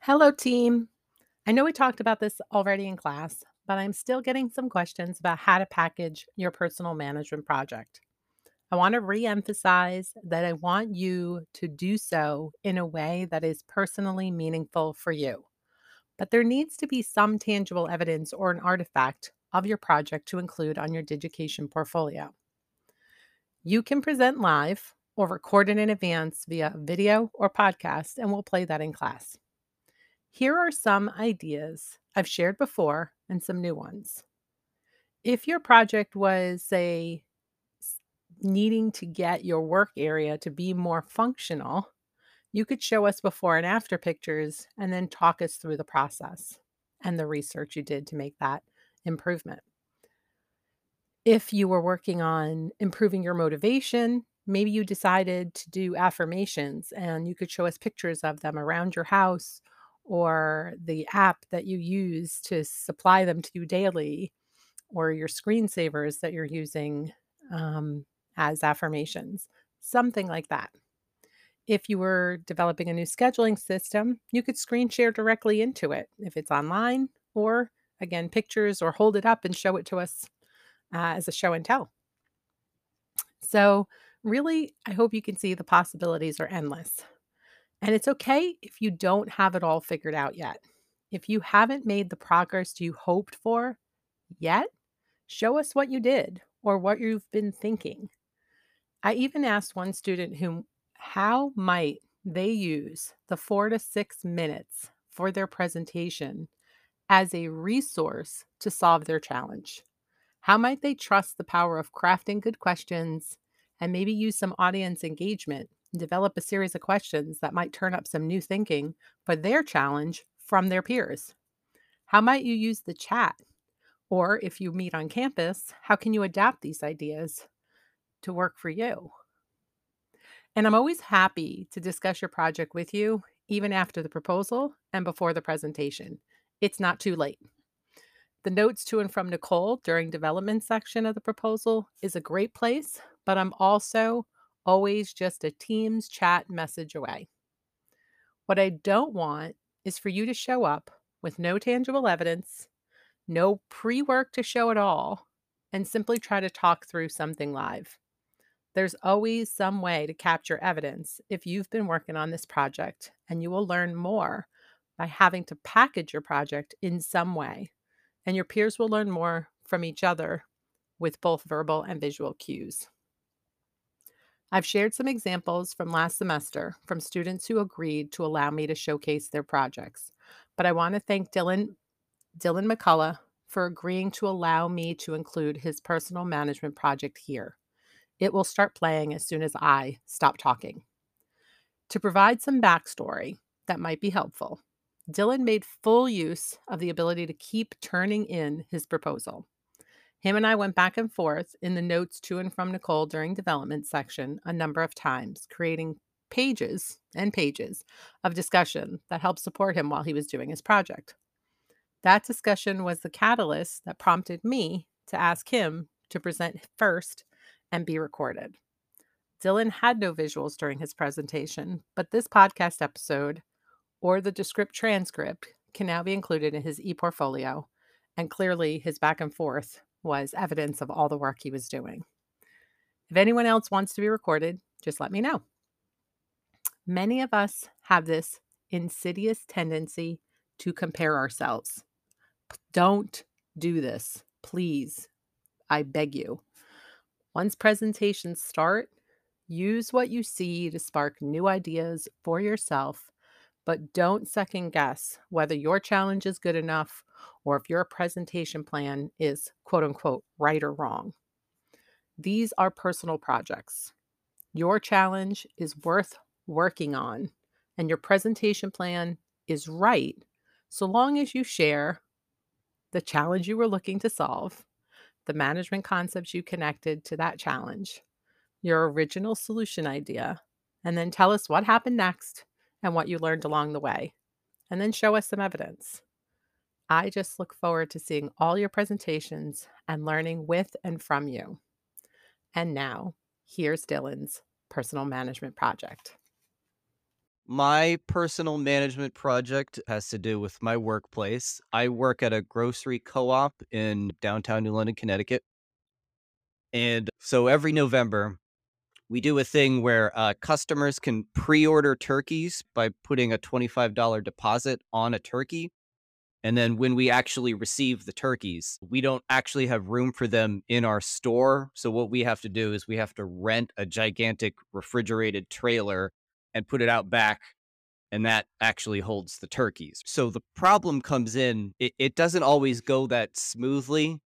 Hello, team. I know we talked about this already in class, but I'm still getting some questions about how to package your personal management project. I want to re emphasize that I want you to do so in a way that is personally meaningful for you. But there needs to be some tangible evidence or an artifact of your project to include on your Digication portfolio. You can present live or record it in advance via video or podcast, and we'll play that in class. Here are some ideas I've shared before and some new ones. If your project was, say, needing to get your work area to be more functional, you could show us before and after pictures and then talk us through the process and the research you did to make that improvement. If you were working on improving your motivation, maybe you decided to do affirmations and you could show us pictures of them around your house or the app that you use to supply them to you daily, or your screensavers that you're using um, as affirmations, something like that. If you were developing a new scheduling system, you could screen share directly into it if it's online, or again, pictures, or hold it up and show it to us uh, as a show and tell. So, really, I hope you can see the possibilities are endless. And it's okay if you don't have it all figured out yet. If you haven't made the progress you hoped for yet, show us what you did or what you've been thinking. I even asked one student whom how might they use the 4 to 6 minutes for their presentation as a resource to solve their challenge. How might they trust the power of crafting good questions and maybe use some audience engagement develop a series of questions that might turn up some new thinking for their challenge from their peers. How might you use the chat? Or if you meet on campus, how can you adapt these ideas to work for you? And I'm always happy to discuss your project with you, even after the proposal and before the presentation. It's not too late. The notes to and from Nicole during development section of the proposal is a great place, but I'm also always just a Teams chat message away. What I don't want is for you to show up with no tangible evidence, no pre work to show at all, and simply try to talk through something live. There's always some way to capture evidence if you've been working on this project, and you will learn more by having to package your project in some way. And your peers will learn more from each other with both verbal and visual cues. I've shared some examples from last semester from students who agreed to allow me to showcase their projects. But I want to thank Dylan Dylan McCullough for agreeing to allow me to include his personal management project here. It will start playing as soon as I stop talking. To provide some backstory that might be helpful, Dylan made full use of the ability to keep turning in his proposal. Him and I went back and forth in the notes to and from Nicole during development section a number of times, creating pages and pages of discussion that helped support him while he was doing his project. That discussion was the catalyst that prompted me to ask him to present first and be recorded. Dylan had no visuals during his presentation, but this podcast episode or the Descript transcript can now be included in his e-portfolio, and clearly his back and forth was evidence of all the work he was doing. If anyone else wants to be recorded, just let me know. Many of us have this insidious tendency to compare ourselves. Don't do this, please. I beg you. Once presentations start, use what you see to spark new ideas for yourself, but don't second guess whether your challenge is good enough or if your presentation plan is quote unquote right or wrong. These are personal projects. Your challenge is worth working on, and your presentation plan is right so long as you share the challenge you were looking to solve, the management concepts you connected to that challenge, your original solution idea, and then tell us what happened next and what you learned along the way, and then show us some evidence. I just look forward to seeing all your presentations and learning with and from you. And now, here's Dylan's personal management project. My personal management project has to do with my workplace. I work at a grocery co-op in downtown New London, Connecticut. And so every November, we do a thing where uh, customers can pre-order turkeys by putting a $25 deposit on a turkey. And then when we actually receive the turkeys, we don't actually have room for them in our store. So what we have to do is we have to rent a gigantic refrigerated trailer and put it out back and that actually holds the turkeys. So the problem comes in, it, it doesn't always go that smoothly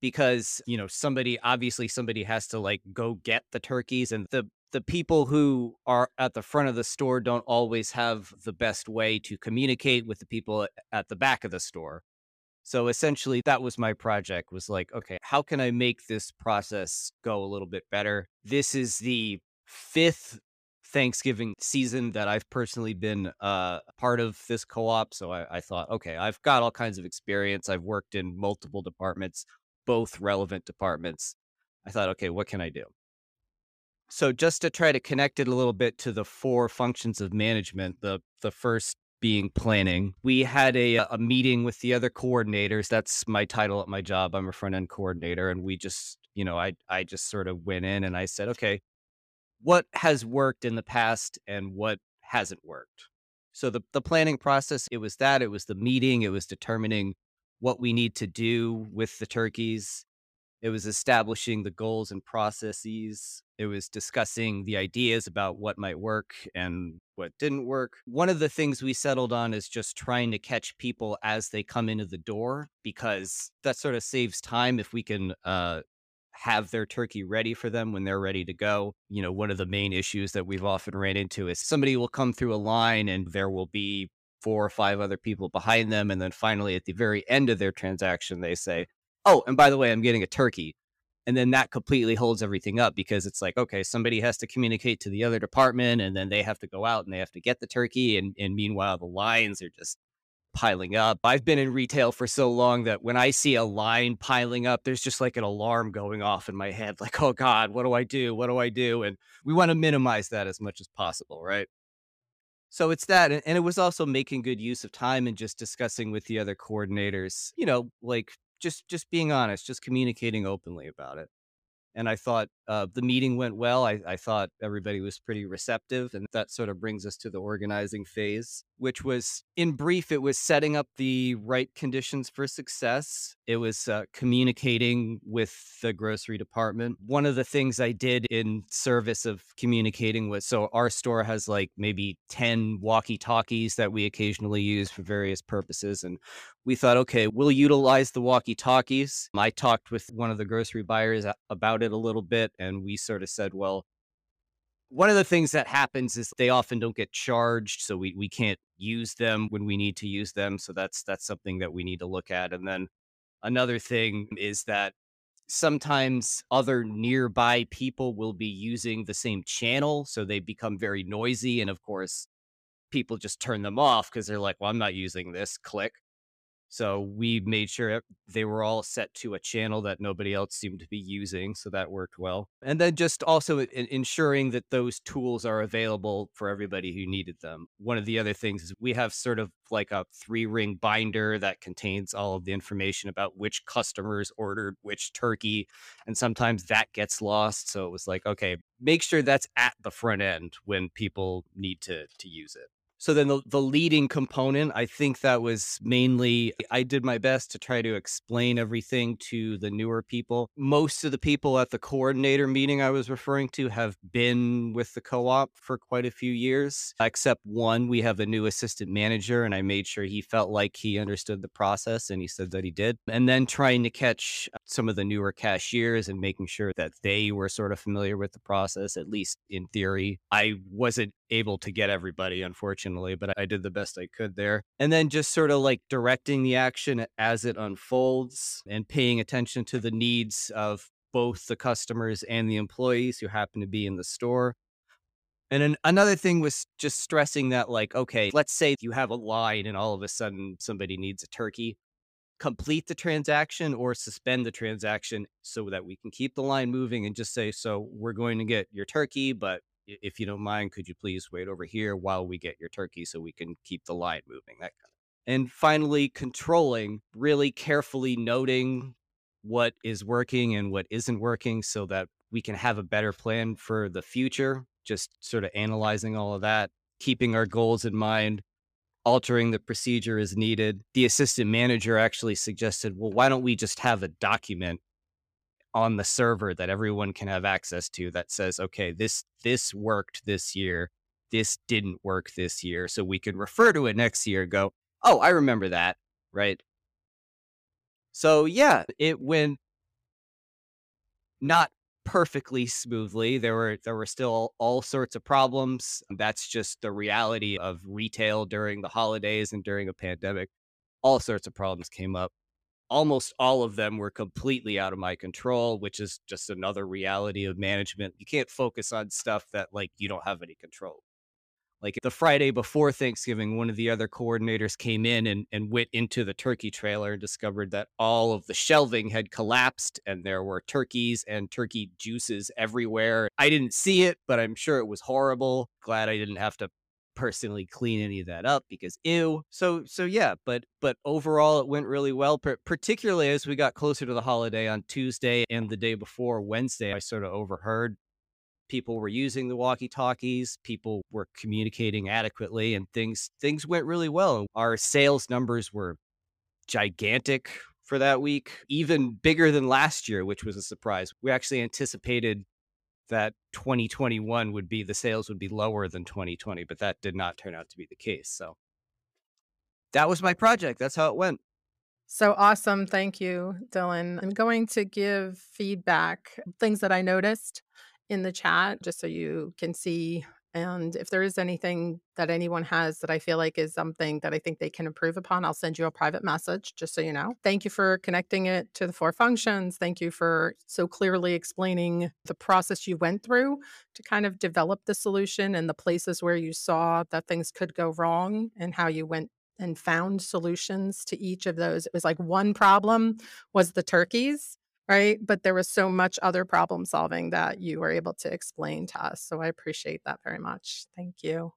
because, you know, somebody obviously somebody has to like go get the turkeys and the the people who are at the front of the store don't always have the best way to communicate with the people at, the back of the store. So essentially that was my project was like, okay, how can I make this process go a little bit better? This is the fifth Thanksgiving season that I've personally been uh, part of this co-op. So I, I thought, okay, I've got all kinds of experience. I've worked in multiple departments, both relevant departments. I thought, okay, what can I do? So just to try to connect it a little bit to the four functions of management, the the first being planning. We had a a meeting with the other coordinators. That's my title at my job. I'm a front end coordinator, and we just, you know, I I just sort of went in and I said, okay, what has worked in the past and what hasn't worked. So the the planning process, it was that, it was the meeting, it was determining what we need to do with the turkeys. It was establishing the goals and processes. It was discussing the ideas about what might work and what didn't work. One of the things we settled on is just trying to catch people as they come into the door because that sort of saves time if we can uh, have their turkey ready for them when they're ready to go. You know, one of the main issues that we've often ran into is somebody will come through a line and there will be four or five other people behind them. And then finally, at the very end of their transaction, they say, Oh, and by the way, I'm getting a turkey. And then that completely holds everything up because it's like, okay, somebody has to communicate to the other department and then they have to go out and they have to get the turkey. And, and meanwhile, the lines are just piling up. I've been in retail for so long that when I see a line piling up, there's just like an alarm going off in my head like, oh God, what do I do? What do I do? And we want to minimize that as much as possible, right? So it's that. And it was also making good use of time and just discussing with the other coordinators, you know, like just just being honest, just communicating openly about it and I thought uh, the meeting went well. I, I, thought everybody was pretty receptive, and that sort of brings us to the organizing phase, which was, in brief, it was setting up the right conditions for success. It was uh, communicating with the grocery department. One of the things I did in service of communicating was so our store has like maybe 10 walkie talkies that we occasionally use for various purposes, and we thought, okay, we'll utilize the walkie talkies. I talked with one of the grocery buyers about it a little bit, and we sort of said, well, one of the things that happens is they often don't get charged, so we, we can't use them when we need to use them. So that's that's something that we need to look at. And then another thing is that sometimes other nearby people will be using the same channel, so they become very noisy. And of course, people just turn them off because they're like, well, I'm not using this. Click. So we made sure they were all set to a channel that nobody else seemed to be using. So that worked well. And then just also ensuring that those tools are available for everybody who needed them. One of the other things is we have sort of like a three ring binder that contains all of the information about which customers ordered which turkey. And sometimes that gets lost. So it was like, okay, make sure that's at the front end when people need to, to use it. So then the, the leading component, I think that was mainly I did my best to try to explain everything to the newer people. Most of the people at the coordinator meeting I was referring to have been with the co-op for quite a few years, except one. We have a new assistant manager, and I made sure he felt like he understood the process, and he said that he did. And then trying to catch some of the newer cashiers and making sure that they were sort of familiar with the process, at least in theory. I wasn't able to get everybody, unfortunately, but I did the best I could there. And then just sort of like directing the action as it unfolds and paying attention to the needs of both the customers and the employees who happen to be in the store. And then another thing was just stressing that, like, okay, let's say you have a line and all of a sudden somebody needs a turkey. Complete the transaction or suspend the transaction so that we can keep the line moving and just say, so we're going to get your turkey, but if you don't mind, could you please wait over here while we get your turkey so we can keep the line moving? That kind of and finally, controlling, really carefully noting what is working and what isn't working so that we can have a better plan for the future. Just sort of analyzing all of that, keeping our goals in mind, altering the procedure as needed. The assistant manager actually suggested, well, why don't we just have a document on the server that everyone can have access to that says, okay, this this worked this year, this didn't work this year, so we can refer to it next year. go, oh, I remember that, right? So yeah, it went not perfectly smoothly. There were there were still all sorts of problems. That's just the reality of retail during the holidays and during a pandemic. All sorts of problems came up. Almost all of them were completely out of my control, which is just another reality of management. You can't focus on stuff that like you don't have any control like the Friday before Thanksgiving, one of the other coordinators came in and, and went into the turkey trailer and discovered that all of the shelving had collapsed and there were turkeys and turkey juices everywhere. I didn't see it, but I'm sure it was horrible. Glad I didn't have to personally clean any of that up because ew. So so yeah, but but overall it went really well. particularly as we got closer to the holiday on Tuesday and the day before Wednesday, I sort of overheard people were using the walkie talkies people were communicating adequately and things things went really well our sales numbers were gigantic for that week even bigger than last year which was a surprise we actually anticipated that 2021 would be the sales would be lower than 2020 but that did not turn out to be the case so that was my project that's how it went so awesome. Thank you, Dylan. I'm going to give feedback, things that I noticed in the chat just so you can see. And if there is anything that anyone has that I feel like is something that I think they can improve upon, I'll send you a private message just so you know. Thank you for connecting it to the four functions. Thank you for so clearly explaining the process you went through to kind of develop the solution and the places where you saw that things could go wrong and how you went and found solutions to each of those. It was like one problem was the turkeys right? But there was so much other problem solving that you were able to explain to us. So I appreciate that very much. Thank you.